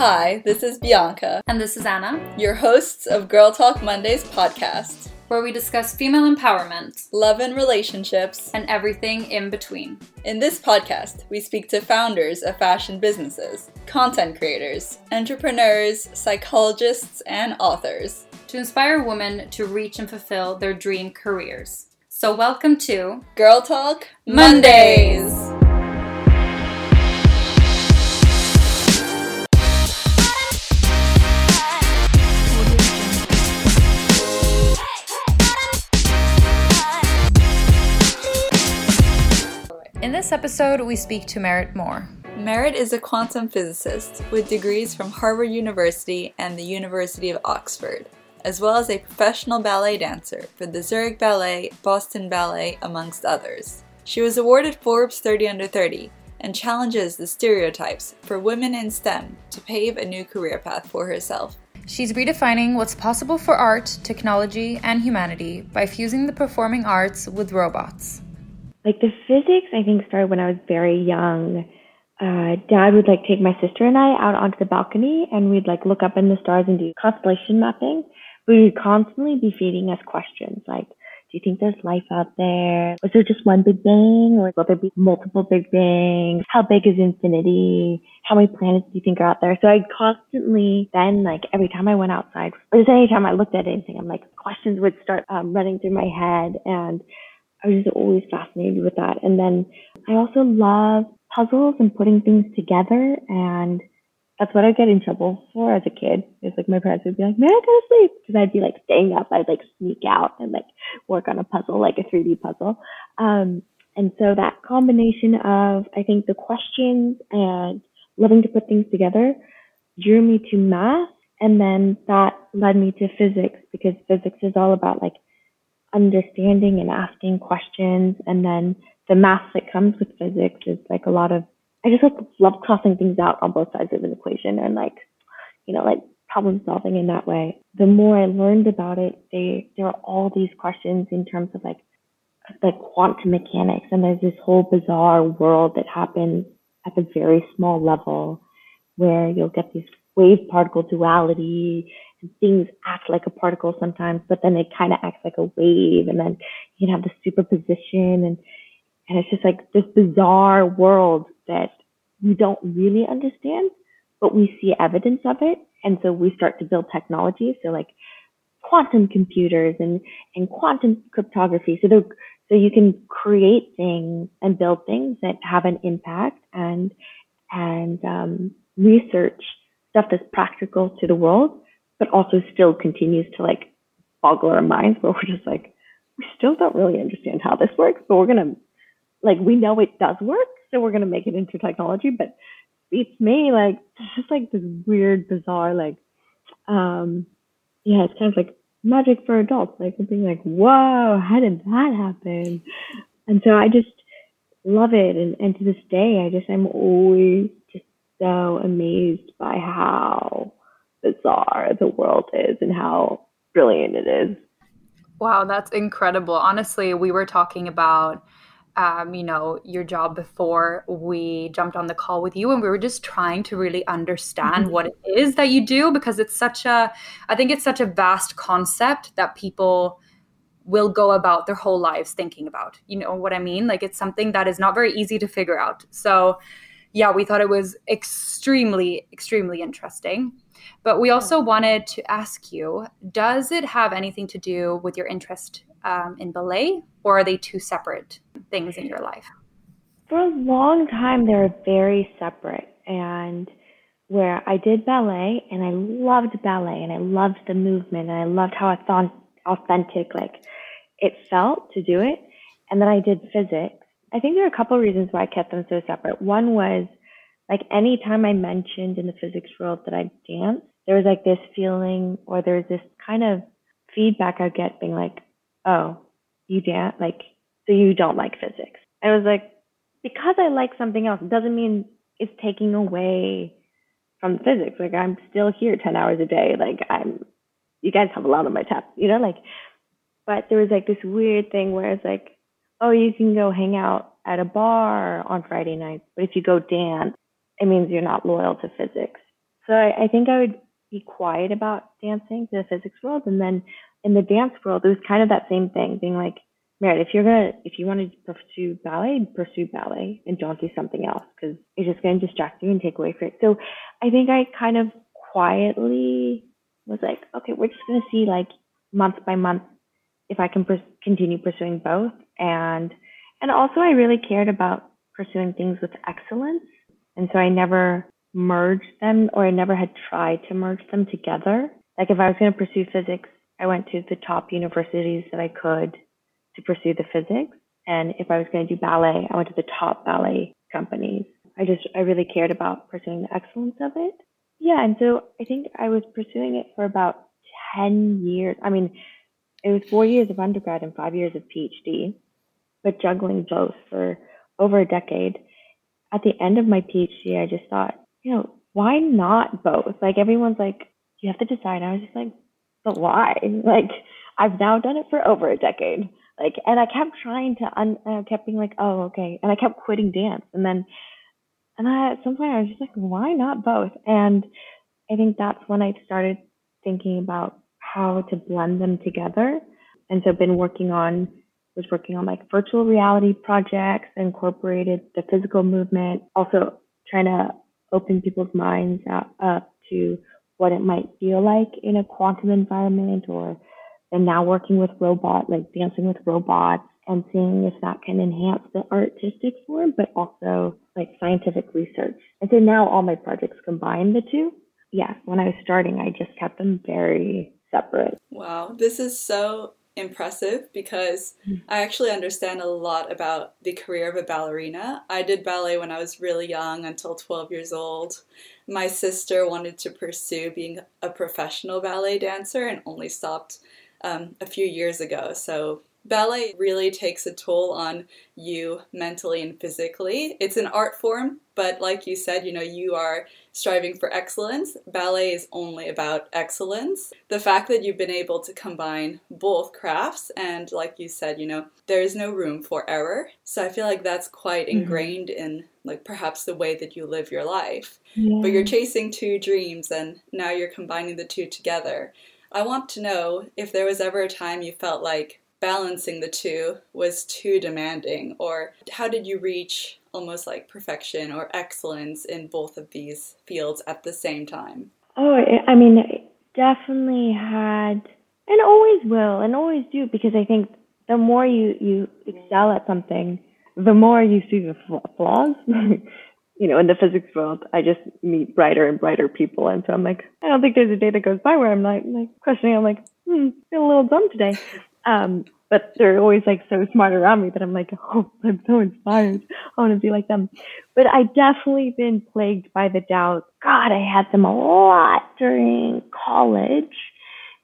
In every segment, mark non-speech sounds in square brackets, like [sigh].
Hi, this is Bianca, And this is Anna, your hosts of Girl Talk Mondays podcast. where we discuss female empowerment Love and relationships. and everything in between. In this podcast, we speak to founders of fashion businesses, content creators, entrepreneurs, psychologists, and authors. to inspire women to reach and fulfill their dream careers. So, welcome to Girl Talk Mondays. In this episode, we speak to Merritt Moore. Merritt is a quantum physicist with degrees from Harvard University and the University of Oxford, as well as a professional ballet dancer for the Zurich Ballet, Boston Ballet, amongst others. She was awarded Forbes 30 Under 30 and challenges the stereotypes for women in STEM to pave a new career path for herself. She's redefining what's possible for art, technology, and humanity by fusing the performing arts with robots. Like the physics i think started when i was very young. Uh, dad would like take my sister and i out onto the balcony and we'd like look up in the stars and do constellation mapping. We would constantly be feeding us questions like do you think there's life out there? Was there just one big bang or will there be multiple big bangs how big is infinity? How many planets do you think are out there? So i constantly then like every time i went outside or just anytime i looked at anything i'm like questions would start um, running through my head and I was just always fascinated with that. And then I also love puzzles and putting things together. And that's what I get in trouble for as a kid. It's like my parents would be like, "Man, go to sleep," because I'd be like staying up. I'd like sneak out and like work on a puzzle, like a 3D puzzle. Um, and so that combination of I think the questions and loving to put things together drew me to math, and then that led me to physics because physics is all about like understanding and asking questions and then the math that comes with physics is like a lot of I just love crossing things out on both sides of an equation and like you know like problem solving in that way. The more I learned about it, they there are all these questions in terms of like like quantum mechanics and there's this whole bizarre world that happens at a very small level where you'll get these wave particle duality things act like a particle sometimes, but then it kind of acts like a wave, and then you can have the superposition, and and it's just like this bizarre world that we don't really understand, but we see evidence of it, and so we start to build technology. So like quantum computers and and quantum cryptography. So they so you can create things and build things that have an impact and and um, research stuff that's practical to the world, but also still continues to like boggle our minds where we're just like, we still don't really understand how this works, but we're gonna like we know it does work, so we're gonna make it into technology. But it's me, like it's just like this weird, bizarre, like um yeah, it's kind of like magic for adults, like being like, Whoa, how did that happen? And so I just love it and, and to this day I just I'm always just so amazed by how bizarre the world is and how brilliant it is. Wow, that's incredible. Honestly, we were talking about um, you know, your job before we jumped on the call with you and we were just trying to really understand Mhm. what it is that you do because it's such a I think it's such a vast concept that people will go about their whole lives thinking about. You know what I mean? Like it's something that is not very easy to figure out. So, yeah, we thought it was extremely extremely interesting. But we also wanted to ask you does it have anything to do with your interest um, in ballet, or are they two separate things in your life? For a long time, they were very separate. And where I did ballet and I loved ballet and I loved the movement and I loved how authentic like it felt to do it. And then I did physics. I think there are a couple of reasons why I kept them so separate. One was like anytime I mentioned in the physics world that I danced, there was like this feeling or there was this kind of feedback I'd get being like, oh, you dance, like, so you don't like physics. I was like, because I like something else doesn't mean it's taking away from physics. Like I'm still here 10 hours a day. Like I'm, you guys have a lot on my tap, you know, like, but there was like this weird thing where it's like, oh, you can go hang out at a bar on Friday nights, but if you go dance, it means you're not loyal to physics. So I, I think I would be quiet about dancing to the physics world. And then in the dance world, it was kind of that same thing, being like, Merritt, if you're gonna, if you want to pursue ballet, pursue ballet and don't do something else because it's just to distract you and take away from it. So I think I kind of quietly was like, okay, we're just to see like month by month if I can pers- continue pursuing both. And, and also I really cared about pursuing things with excellence. And so I never merged them or I never had tried to merge them together. Like if I was going to pursue physics, I went to the top universities that I could to pursue the physics. And if I was going to do ballet, I went to the top ballet companies. I just, I really cared about pursuing the excellence of it. Yeah. And so I think I was pursuing it for about 10 years. I mean, it was four years of undergrad and five years of PhD, but juggling both for over a decade. At the end of my PhD, I just thought, you know, why not both? Like everyone's like, you have to decide. I was just like, but why? [laughs] Like I've now done it for over a decade. Like, and I kept trying to, un- I kept being like, oh, okay. And I kept quitting dance. And then, and I, at some point I was just like, why not both? And I think that's when I started thinking about how to blend them together. And so I've been working on, was working on like virtual reality projects, incorporated the physical movement, also trying to open people's minds up, to what it might feel like in a quantum environment or and now working with robot, like dancing with robots and seeing if that can enhance the artistic form, but also like scientific research. And so now all my projects combine the two. Yeah, when I was starting, I just kept them very separate. Wow, this is so impressive because I actually understand a lot about the career of a ballerina. I did ballet when I was really young, until 12 years old. My sister wanted to pursue being a professional ballet dancer and only stopped um, a few years ago. So ballet really takes a toll on you mentally and physically. It's an art form, but like you said, you know, you are striving for excellence. Ballet is only about excellence. The fact that you've been able to combine both crafts and like you said, you know, there is no room for error. So I feel like that's quite mm-hmm. ingrained in like perhaps the way that you live your life. Yeah. But you're chasing two dreams and now you're combining the two together. I want to know if there was ever a time you felt like balancing the two was too demanding, or how did you reach almost like perfection or excellence in both of these fields at the same time? Oh, I mean, definitely had, and always will, and always do, because I think the more you you excel at something, the more you see the flaws. [laughs] you know, in the physics world, I just meet brighter and brighter people. And so I'm like, I don't think there's a day that goes by where I'm like, like questioning, I'm like, hmm, feel a little dumb today. [laughs] Um, but they're always like so smart around me that I'm like, [laughs] oh, I'm so inspired. I want to be like them. But I definitely been plagued by the doubt. God, I had them a lot during college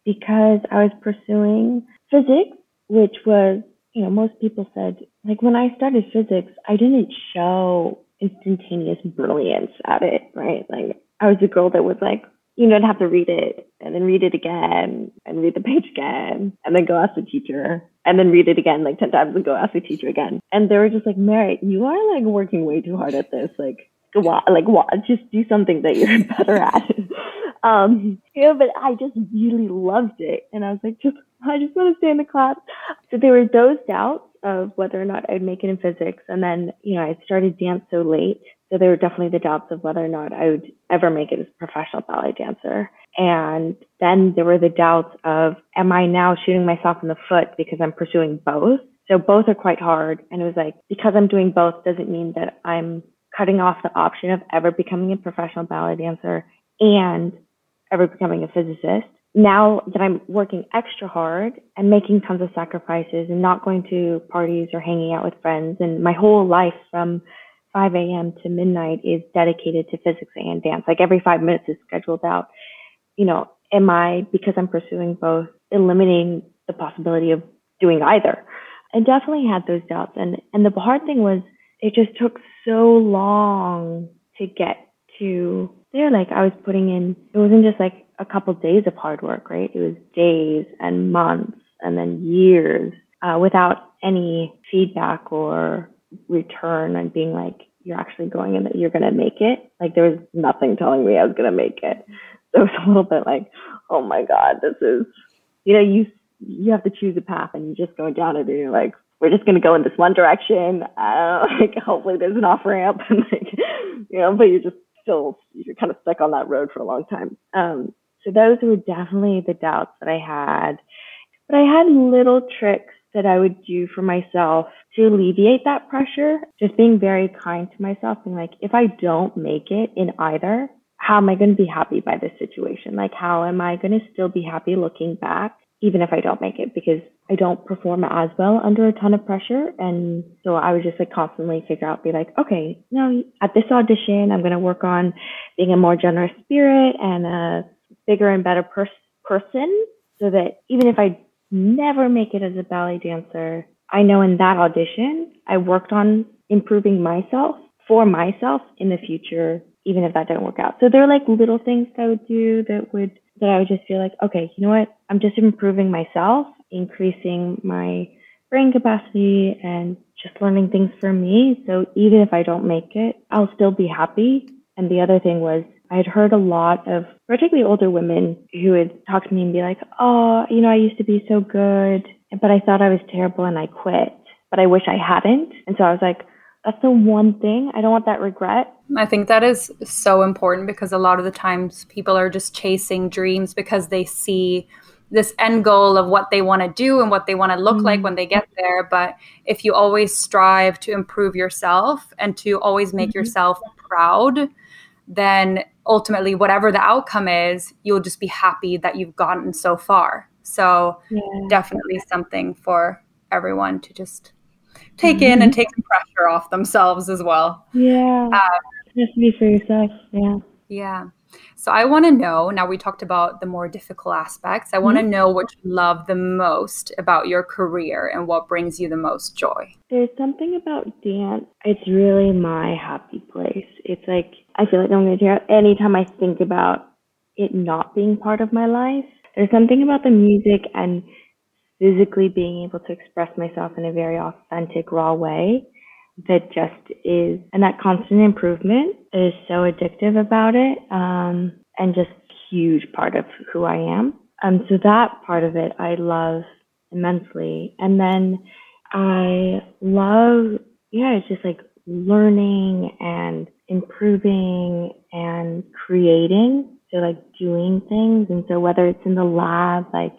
because I was pursuing physics, which was, you know, most people said, like when I started physics, I didn't show instantaneous brilliance at it, right? Like I was a girl that was like, you know, I'd have to read it and then read it again and read the page again and then go ask the teacher and then read it again like 10 times and go ask the teacher again. And they were just like, Mary, you are like working way too hard at this. Like, on, like, what? Just do something that you're [laughs] better at. [laughs] um, you know, but I just really loved it. And I was like, just, I just want to stay in the class. So there were those doubts of whether or not I'd make it in physics. And then, you know, I started dance so late. So there were definitely the doubts of whether or not I would ever make it as a professional ballet dancer. And then there were the doubts of, am I now shooting myself in the foot because I'm pursuing both? So both are quite hard. And it was like, because I'm doing both doesn't mean that I'm cutting off the option of ever becoming a professional ballet dancer and ever becoming a physicist now that I'm working extra hard and making tons of sacrifices and not going to parties or hanging out with friends, and my whole life from 5 a.m. to midnight is dedicated to physics and dance. Like every five minutes is scheduled out. You know, am I, because I'm pursuing both, eliminating the possibility of doing either? I definitely had those doubts. And, and the hard thing was, it just took so long to get to there. Like I was putting in, it wasn't just like a couple days of hard work, right? It was days and months and then years uh, without any feedback or return and being like, you're actually going and that you're going to make it. Like there was nothing telling me I was going to make it. So it's a little bit like, oh my God, this is, you know, you, you have to choose a path and you're just going down it and you're like, we're just going to go in this one direction. Uh, [laughs] like hopefully there's an off ramp and like, you know, but you're just still, you're kind of stuck on that road for a long time. Um, so those were definitely the doubts that I had. But I had little tricks that I would do for myself to alleviate that pressure. Just being very kind to myself, being like, if I don't make it in either, how am I going to be happy by this situation? Like, how am I going to still be happy looking back, even if I don't make it? Because I don't perform as well under a ton of pressure. And so I would just like constantly figure out, be like, okay, no, at this audition, I'm going to work on being a more generous spirit and a bigger and better pers- person so that even if I never make it as a ballet dancer, I know in that audition, I worked on improving myself for myself in the future, even if that didn't work out. So there are like little things that I would do that would, that I would just feel like, okay, you know what? I'm just improving myself, increasing my brain capacity and just learning things for me. So even if I don't make it, I'll still be happy. And the other thing was I had heard a lot of particularly older women who would talk to me and be like, Oh, you know, I used to be so good, but I thought I was terrible and I quit, but I wish I hadn't. And so I was like, that's the one thing. I don't want that regret. I think that is so important because a lot of the times people are just chasing dreams because they see this end goal of what they want to do and what they want to look mm like when they get there. But if you always strive to improve yourself and to always make mm-hmm. yourself proud, then ultimately, whatever the outcome is, you'll just be happy that you've gotten so far. So, yeah. definitely something for everyone to just take mm-hmm. in and take some pressure off themselves as well. Yeah. Um, just be for yourself. Yeah. Yeah. So I want to know now we talked about the more difficult aspects. I want to mm-hmm. know what you love the most about your career and what brings you the most joy. There's something about dance. It's really my happy place. It's like I feel like I'm going to tear out anytime I think about it not being part of my life. There's something about the music and physically being able to express myself in a very authentic, raw way that just is, and that constant improvement is so addictive about it, um, and just huge part of who I am. Um, so that part of it I love immensely, and then I love, yeah, it's just like learning and improving and creating. So like doing things, and so whether it's in the lab, like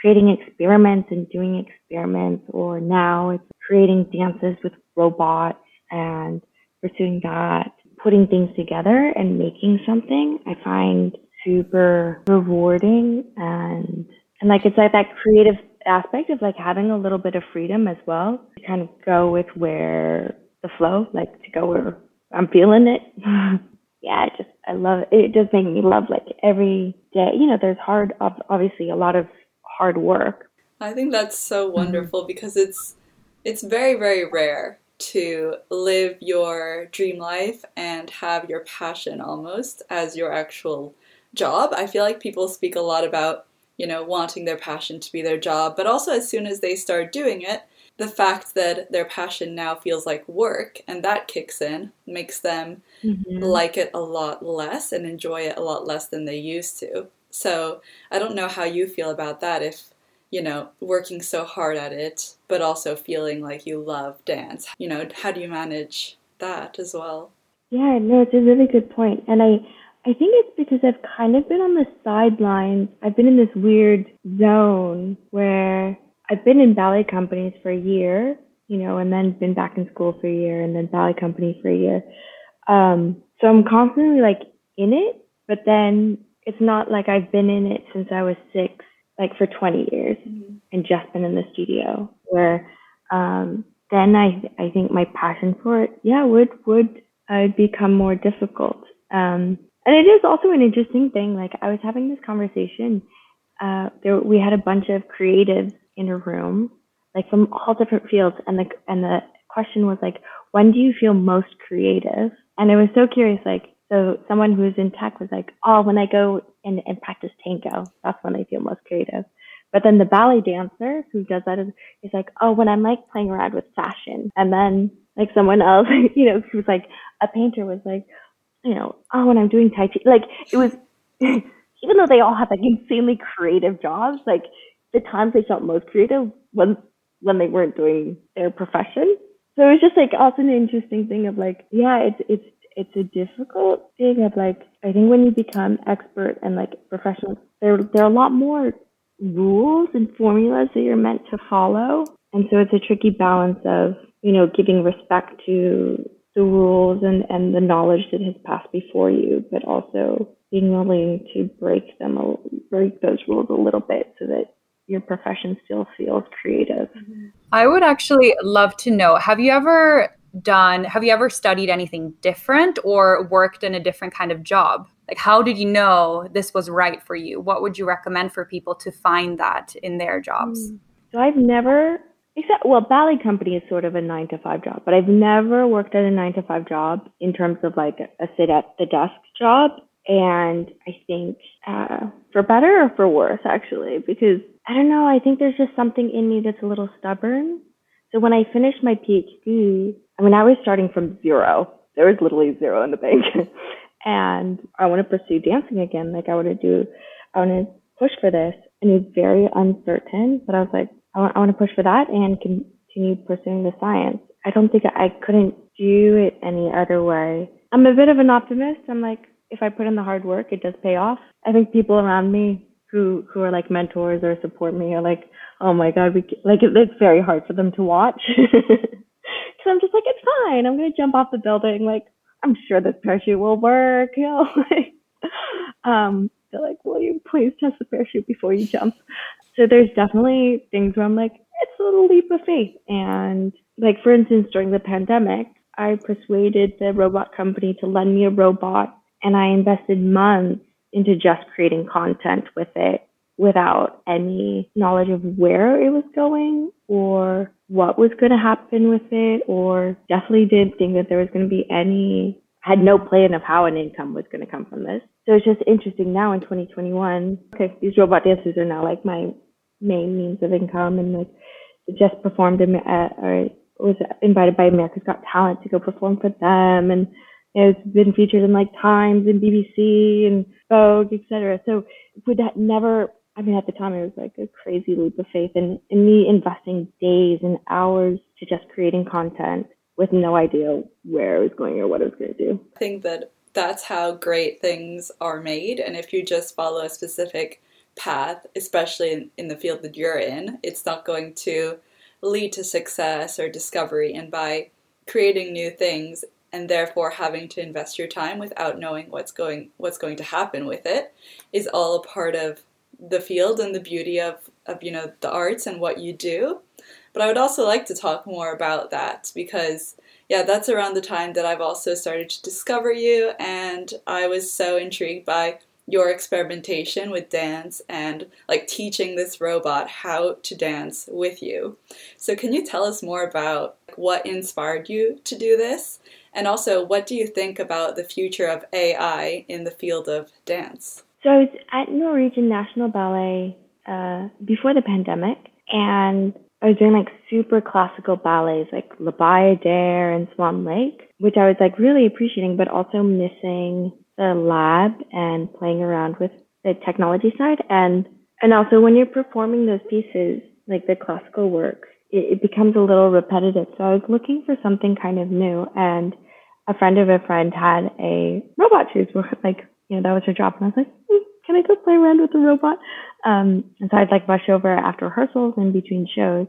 creating experiments and doing experiments, or now it's creating dances with robots and pursuing that, putting things together and making something, I find super rewarding and and like it's like that creative aspect of like having a little bit of freedom as well to kind of go with where the flow, like to go where I'm feeling it. [laughs] yeah, it just I love it. It does make me love like every day. You know, there's hard, obviously a lot of hard work. I think that's so mm-hmm. wonderful because it's it's very very rare to live your dream life and have your passion almost as your actual job. I feel like people speak a lot about, you know, wanting their passion to be their job, but also as soon as they start doing it, the fact that their passion now feels like work and that kicks in makes them mm-hmm. like it a lot less and enjoy it a lot less than they used to. So I don't know how you feel about that if you know, working so hard at it, but also feeling like you love dance. You know, how do you manage that as well? Yeah, no, it's a really good point. And I I think it's because I've kind of been on the sidelines. I've been in this weird zone where I've been in ballet companies for a year, you know, and then been back in school for a year and then ballet company for a year. Um, so I'm constantly like in it, but then it's not like I've been in it since I was six like for 20 years mm-hmm. and just been in the studio where um, then I I think my passion for it yeah would would uh, become more difficult um, and it is also an interesting thing like I was having this conversation uh, there we had a bunch of creatives in a room like from all different fields and the and the question was like when do you feel most creative and I was so curious like so someone who's in tech was like, oh, when I go and, and practice tango, that's when I feel most creative. But then the ballet dancer who does that is, is like, oh, when I'm like playing around with fashion. And then like someone else, [laughs] you know, who was like a painter was like, you know, oh, when I'm doing Tai Chi, like it was, [laughs] even though they all have like insanely creative jobs, like the times they felt most creative when when they weren't doing their profession. So it was just like also an interesting thing of like, yeah, it's it's it's a difficult thing of like I think when you become expert and like professional, there there are a lot more rules and formulas that you're meant to follow, and so it's a tricky balance of you know giving respect to the rules and and the knowledge that has passed before you, but also being willing to break them break those rules a little bit so that your profession still feels creative. I would actually love to know have you ever done have you ever studied anything different or worked in a different kind of job? Like how did you know this was right for you? What would you recommend for people to find that in their jobs? Hmm. So I've never except well ballet company is sort of a 9 to 5 job, but I've never worked at a 9 to 5 job in terms of like a sit at the desk job and I think uh, for better or for worse, actually, because I don't know, I think there's just something in me that's a little stubborn. So when I finished my PhD, I mean, I was starting from zero. There was literally zero in the bank. [laughs] and I want to pursue dancing again. Like, I want to do, I want to push for this. And it was very uncertain, but I was like, I want, I want to push for that and continue pursuing the science. I don't think I couldn't do it any other way. I'm a bit of an optimist. I'm like, if I put in the hard work, it does pay off. I think people around me who who are like mentors or support me are like, oh my god, we like it, it's very hard for them to watch. [laughs] Because I'm just like, it's fine. I'm gonna jump off the building. Like I'm sure this parachute will work. You know, [laughs] like, um, they're like, will you please test the parachute before you jump? So there's definitely things where I'm like, it's a little leap of faith. And like for instance, during the pandemic, I persuaded the robot company to lend me a robot and I invested months into just creating content with it without any knowledge of where it was going or what was going to happen with it or definitely didn't think that there was going to be any had no plan of how an income was going to come from this. So it's just interesting now in 2021 okay these robot dancers are now like my main means of income and like just performed in, uh, or was invited by america's got talent to go perform for them and it's been featured in like Times and BBC and Vogue, etc. So would that never? I mean, at the time, it was like a crazy leap of faith, and, and me investing days and hours to just creating content with no idea where it was going or what it was going to do. I think that that's how great things are made, and if you just follow a specific path, especially in, in the field that you're in, it's not going to lead to success or discovery. And by creating new things, and therefore having to invest your time without knowing what's going what's going to happen with it is all a part of the field and the beauty of, of you know the arts and what you do but i would also like to talk more about that because yeah that's around the time that i've also started to discover you and i was so intrigued by your experimentation with dance and like teaching this robot how to dance with you. So, can you tell us more about what inspired you to do this? And also, what do you think about the future of AI in the field of dance? So, I was at Norwegian National Ballet uh, before the pandemic, and I was doing like super classical ballets like La Bayadere and Swan Lake, which I was like really appreciating, but also missing the lab and playing around with the technology side and and also when you're performing those pieces like the classical work it, it becomes a little repetitive. So i was looking for something kind of new and a friend of a friend had a robot shoes where like you know that was her job and i was like hmm, can i go play around with the robot? Um and so i'd like rush over after rehearsals and between shows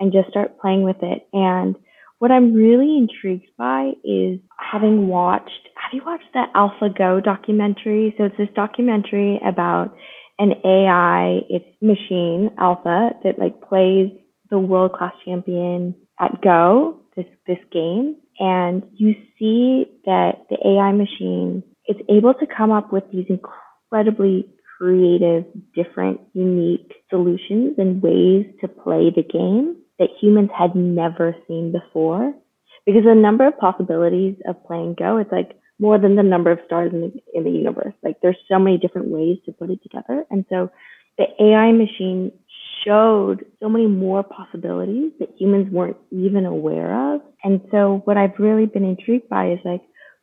and just start playing with it. And what I'm really intrigued by is having watched, have you watched the AlphaGo documentary? So it's this documentary about an AI, it's machine, Alpha, that like plays the world class champion at Go, this, this game. And you see that the AI machine is able to come up with these incredibly creative, different, unique solutions and ways to play the game that humans had never seen before. Because the number of possibilities of playing Go, it's like more than the number of stars in the, in the universe. Like there's so many different ways to put it together. And so the AI machine showed so many more possibilities that humans weren't even aware of. And so what I've really been intrigued by is like,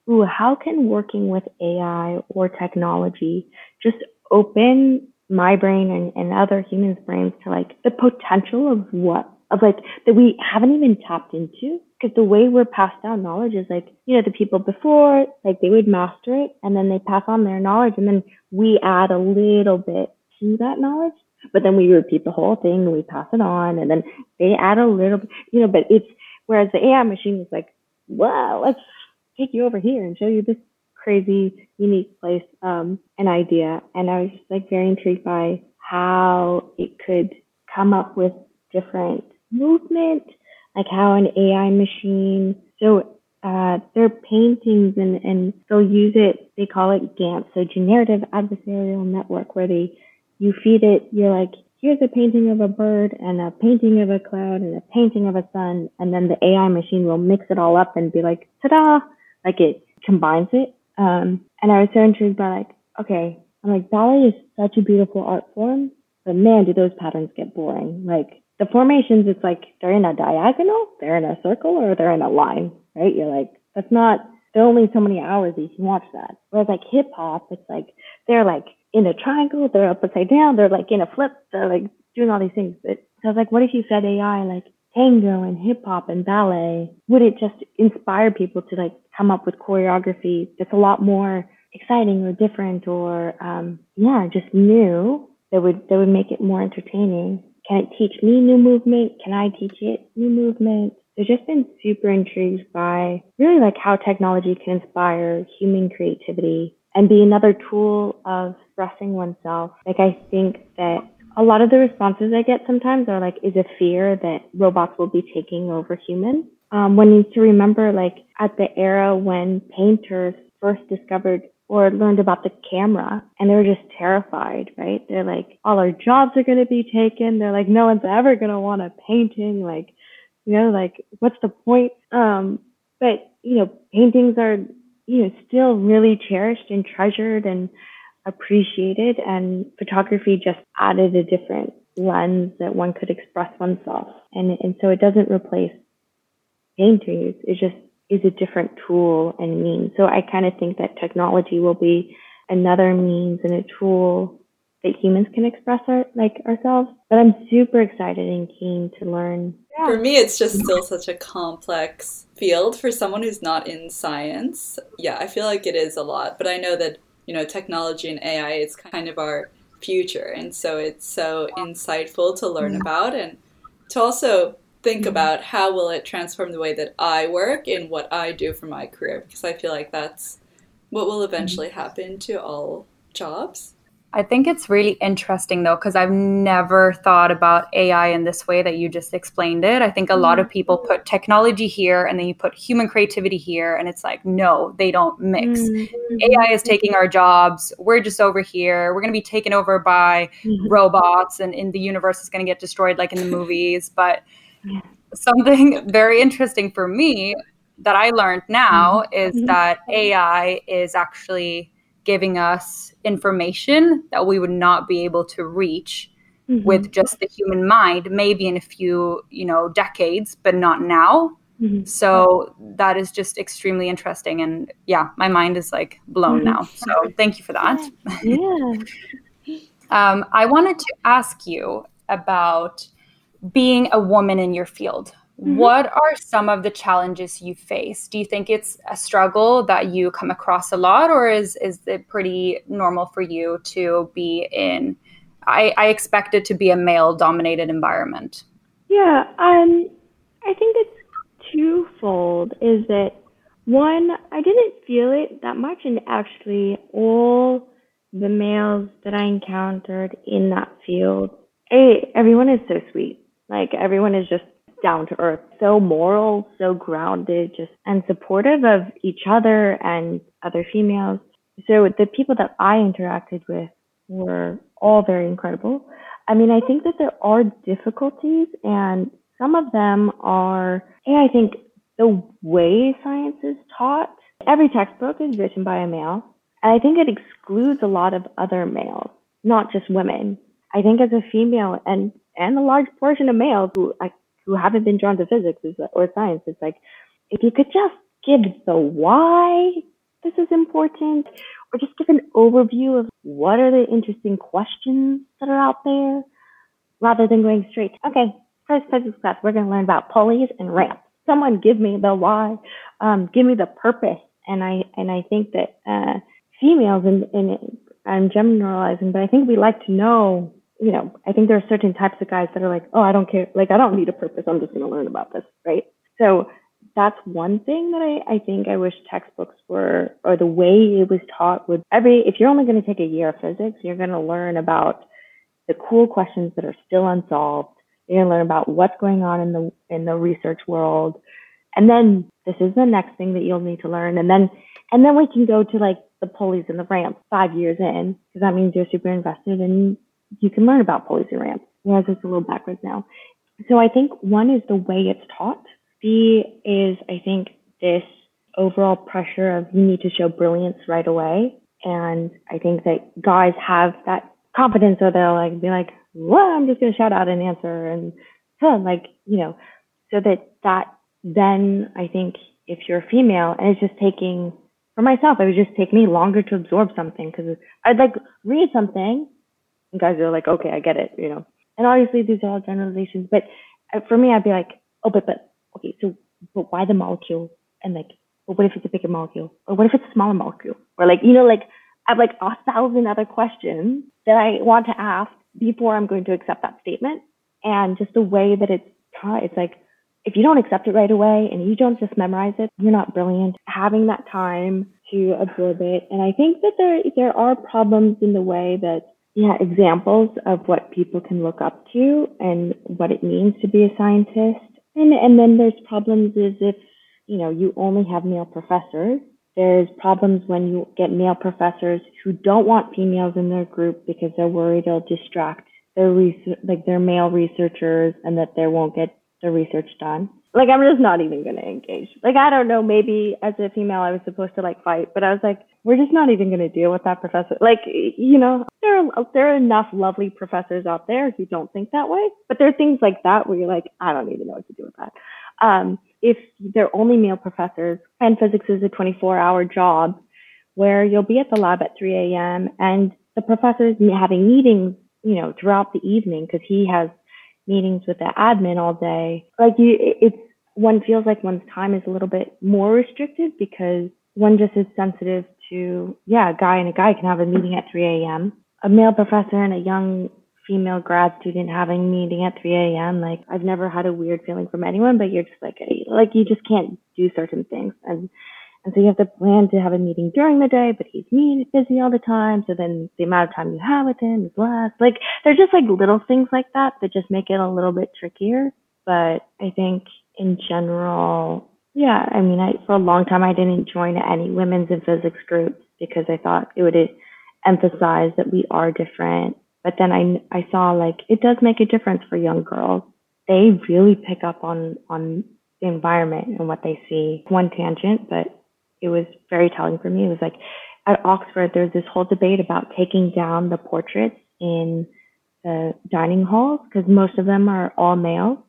ooh, how can working with AI or technology just open my brain and, and other humans' brains to like the potential of what of like that we haven't even tapped into because the way we're passed down knowledge is like you know the people before like they would master it and then they pass on their knowledge and then we add a little bit to that knowledge but then we repeat the whole thing and we pass it on and then they add a little bit you know but it's whereas the ai machine is like wow let's take you over here and show you this crazy unique place um an idea and i was just like very intrigued by how it could come up with different movement, like how an AI machine. So uh, their paintings and, and they'll use it, they call it GANT, so generative adversarial network, where they you feed it, you're like, here's a painting of a bird and a painting of a cloud and a painting of a sun, and then the AI machine will mix it all up and be like, ta-da, like it combines it. Um, and I was so intrigued by like, okay, I'm like, ballet is such a beautiful art form, but man, do those patterns get boring. Like the formations, it's like they're in a diagonal, they're in a circle, or they're in a line, right? You're like, that's not, there are only so many hours that you can watch that. Whereas like hip hop, it's like, they're like in a triangle, they're upside down, they're like in a flip, they're like doing all these things. But so I was like, what if you fed AI like tango and hip hop and ballet? Would it just inspire people to like come up with choreography that's a lot more exciting or different or um, yeah, just new that would that would make it more entertaining? Can it teach me new movement? Can I teach it new movement? I've just been super intrigued by really like how technology can inspire human creativity and be another tool of expressing oneself. Like I think that a lot of the responses I get sometimes are like, is a fear that robots will be taking over humans. Um, one needs to remember like at the era when painters first discovered or learned about the camera and they were just terrified, right? They're like, all our jobs are going to be taken. They're like, no one's ever going to want a painting. Like, you know, like what's the point? Um, but you know, paintings are, you know, still really cherished and treasured and appreciated and photography just added a different lens that one could express oneself. And, and so it doesn't replace paintings. It just is a different tool and means. So I kind of think that technology will be another means and a tool that humans can express our, like ourselves. But I'm super excited and keen to learn. Yeah. For me, it's just still such a complex field for someone who's not in science. Yeah, I feel like it is a lot, but I know that you know technology and AI is kind of our future, and so it's so insightful to learn about and to also think mm-hmm. about how will it transform the way that I work and what I do for my career because I feel like that's what will eventually mm-hmm. happen to all jobs. I think it's really interesting though, because I've never thought about AI in this way that you just explained it. I think a lot of mm-hmm. people put technology here and then you put human creativity here, and it's like, no, they don't mix. Mm-hmm. AI is taking our jobs. We're just over here. We're going to be taken over by mm-hmm. robots, and in the universe is going to get destroyed like in the movies. But something [laughs] very interesting for me that I learned now mm-hmm. is mm-hmm. that AI is actually giving us information that we would not be able to reach mm-hmm. with just the human mind maybe in a few you know decades but not now mm-hmm. so that is just extremely interesting and yeah my mind is like blown mm-hmm. now so thank you for that yeah. [laughs] um, i wanted to ask you about being a woman in your field mm-hmm. what are some of the challenges you face? Do you think it's a struggle that you come across a lot or is is it pretty normal for you to be in i i expect it to be a male dominated environment? Yeah um i think it's twofold. Is that one i didn't feel it that much and actually all the males that i encountered in that field a, everyone is so sweet. Like everyone is just down to earth, so moral, so grounded, just and supportive of each other and other females. So the people that I interacted with were all very incredible. I mean, I think that there are difficulties and some of them are, I think the way science is taught, every textbook is written by a male. And I think it excludes a lot of other males, not just women. I think as a female and and a large portion of males who like who haven't been drawn to physics or science. It's like if you could just give the why this is important, or just give an overview of what are the interesting questions that are out there, rather than going straight. Okay, first physics class, we're going to learn about pulleys and ramps. Someone give me the why, um, give me the purpose, and I and I think that uh, females and, I'm generalizing, but I think we like to know you know, I think there are certain types of guys that are like, oh, I don't care. Like, I don't need a purpose. I'm just going to learn about this. Right. So that's one thing that I, I think I wish textbooks were, or the way it was taught would every, if you're only going to take a year of physics, you're going to learn about the cool questions that are still unsolved. You're going to learn about what's going on in the, in the research world. And then this is the next thing that you'll need to learn. And then, and then we can go to like the pulleys and the ramps five years in, because that means you're super invested in you can learn about and ramps, whereas it's a little backwards now. So I think one is the way it's taught. B is I think this overall pressure of you need to show brilliance right away. And I think that guys have that confidence so they'll like be like, well, I'm just gonna shout out an answer and huh, like, you know, so that that then I think if you're a female and it's just taking for myself, it would just take me longer to absorb something because I'd like read something guys are like, okay, I get it, you know. And obviously these are all generalizations, but uh, for me, I'd be like, oh, but but okay, so but why the molecule? And like, well, what if it's a bigger molecule? Or what if it's a smaller molecule? Or like, you know, like I have like a thousand other questions that I want to ask before I'm going to accept that statement. And just the way that it's taught, it's like if you don't accept it right away and you don't just memorize it, you're not brilliant. Having that time to absorb it. And I think that there there are problems in the way that yeah, examples of what people can look up to and what it means to be a scientist. And and then there's problems is if, you know, you only have male professors. There's problems when you get male professors who don't want females in their group because they're worried it'll distract their research, like their male researchers and that they won't get the research done like I'm just not even gonna engage. Like I don't know, maybe as a female I was supposed to like fight, but I was like, we're just not even gonna deal with that professor. Like you know, there are there are enough lovely professors out there who don't think that way, but there are things like that where you're like, I don't even know what to do with that. Um, if they're only male professors, and physics is a 24-hour job, where you'll be at the lab at 3 a.m. and the professor's having meetings, you know, throughout the evening because he has meetings with the admin all day. Like you, it's one feels like one's time is a little bit more restricted because one just is sensitive to, yeah, a guy and a guy can have a meeting at 3 a.m. A male professor and a young female grad student having a meeting at 3 a.m. Like I've never had a weird feeling from anyone, but you're just like, like you just can't do certain things. And and so you have to plan to have a meeting during the day, but he's busy all the time. So then the amount of time you have with him is less. Like they're just like little things like that that just make it a little bit trickier. But I think in general, yeah, I mean, I, for a long time, I didn't join any women's in physics groups because I thought it would emphasize that we are different. But then I, I saw like it does make a difference for young girls. They really pick up on, on the environment and what they see. One tangent, but it was very telling for me. It was like at Oxford, there's this whole debate about taking down the portraits in the dining halls because most of them are all male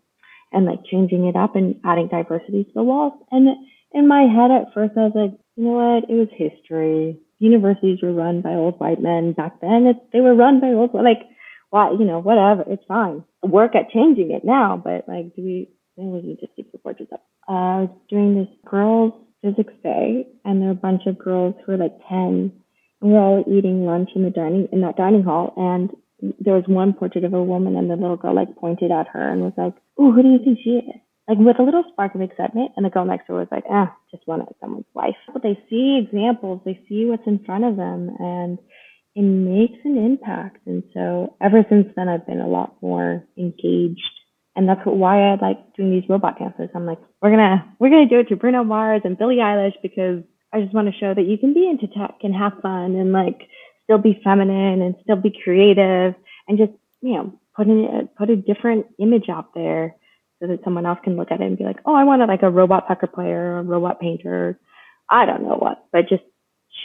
and like changing it up and adding diversity to the walls. And in my head at first, I was like, you know what? It was history. Universities were run by old white men back then. It, they were run by old, like, why, you know, whatever. It's fine. Work at changing it now, but like, do we, we just keep the portraits up. Uh, I was doing this girls physics day, and there were a bunch of girls who were like 10, and we are all eating lunch in the dining in that dining hall, and there was one portrait of a woman, and the little girl like pointed at her and was like, "Ooh, who do you think she is?" Like with a little spark of excitement, and the girl next to her was like, "Ah, just one of someone's wife." But they see examples, they see what's in front of them, and it makes an impact. And so ever since then, I've been a lot more engaged and that's what, why I like doing these robot dances. I'm like, we're gonna we're gonna do it to Bruno Mars and Billie Eilish because I just want to show that you can be into tech and have fun and like still be feminine and still be creative and just you know put in put a different image out there so that someone else can look at it and be like, oh, I wanted like a robot soccer player or a robot painter. I don't know what, but just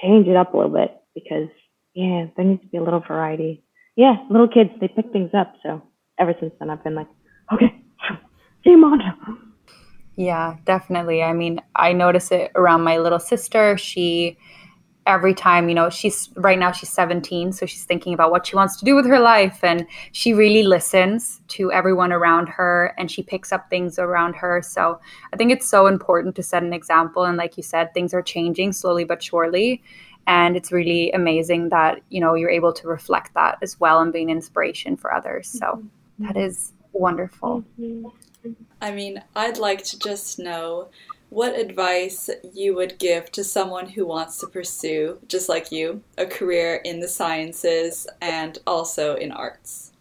change it up a little bit because yeah, there needs to be a little variety. Yeah, little kids they pick things up, so ever since then, I've been like, okay, game on. Yeah, definitely. I mean, I notice it around my little sister. She every time, you know, she's right now she's 17, so she's thinking about what she wants to do with her life and she really listens to everyone around her and she picks up things around her. So, I think it's so important to set an example and like you said, things are changing slowly but surely and it's really amazing that, you know, you're able to reflect that as well and be an inspiration for others. So, mm-hmm. that is wonderful. Mm-hmm. I mean, I'd like to just know what advice you would give to someone who wants to pursue, just like you, a career in the sciences and also in arts?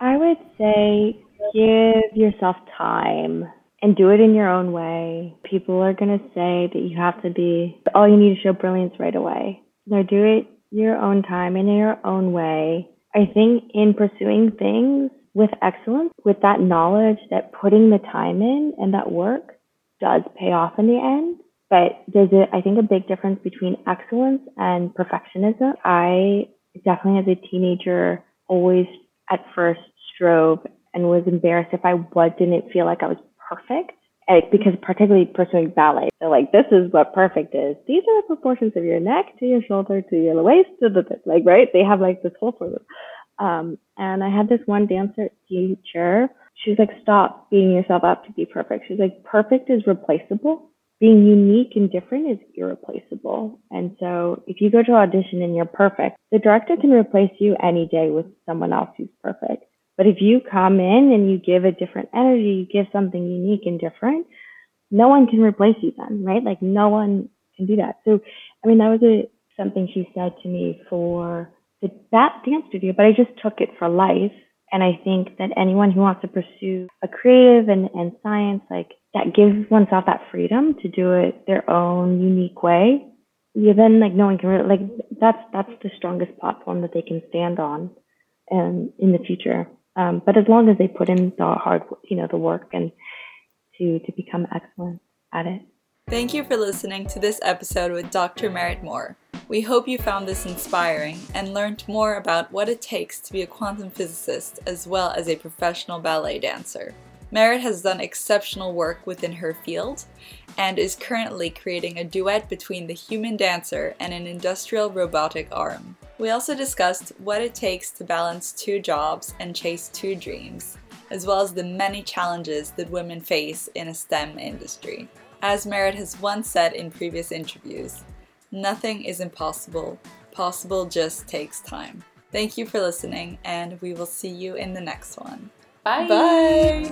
I would say give yourself time and do it in your own way. People are going to say that you have to be, all you need to show brilliance right away. No, do it your own time and in your own way. I think in pursuing things with excellence, with that knowledge that putting the time in and that work does pay off in the end. But there's a, I think, a big difference between excellence and perfectionism. I definitely, as a teenager, always at first strove and was embarrassed if I was, didn't feel like I was perfect. Like, because particularly pursuing ballet, so like this is what perfect is. These are the proportions of your neck to your shoulder to your waist to the like right. They have like this whole formula. Um, and I had this one dancer teacher she's like, stop beating yourself up to be perfect. She's like, perfect is replaceable. Being unique and different is irreplaceable. And so if you go to audition and you're perfect, the director can replace you any day with someone else who's perfect. But if you come in and you give a different energy, you give something unique and different, no one can replace you then, right? Like no one can do that. So, I mean, that was a, something she said to me for that dance studio, but I just took it for life and I think that anyone who wants to pursue a creative and, and science, like that gives oneself that freedom to do it their own unique way. You then like no one can really, like that's that's the strongest platform that they can stand on, and in the future. Um, but as long as they put in the hard, you know, the work and to to become excellent at it. Thank you for listening to this episode with Dr. Merritt Moore. We hope you found this inspiring and learned more about what it takes to be a quantum physicist as well as a professional ballet dancer. Merritt has done exceptional work within her field and is currently creating a duet between the human dancer and an industrial robotic arm. We also discussed what it takes to balance two jobs and chase two dreams, as well as the many challenges that women face in a STEM industry. As Merritt has once said in previous interviews, Nothing is impossible. Possible just takes time. Thank you for listening, and we will see you in the next one. Bye. Bye.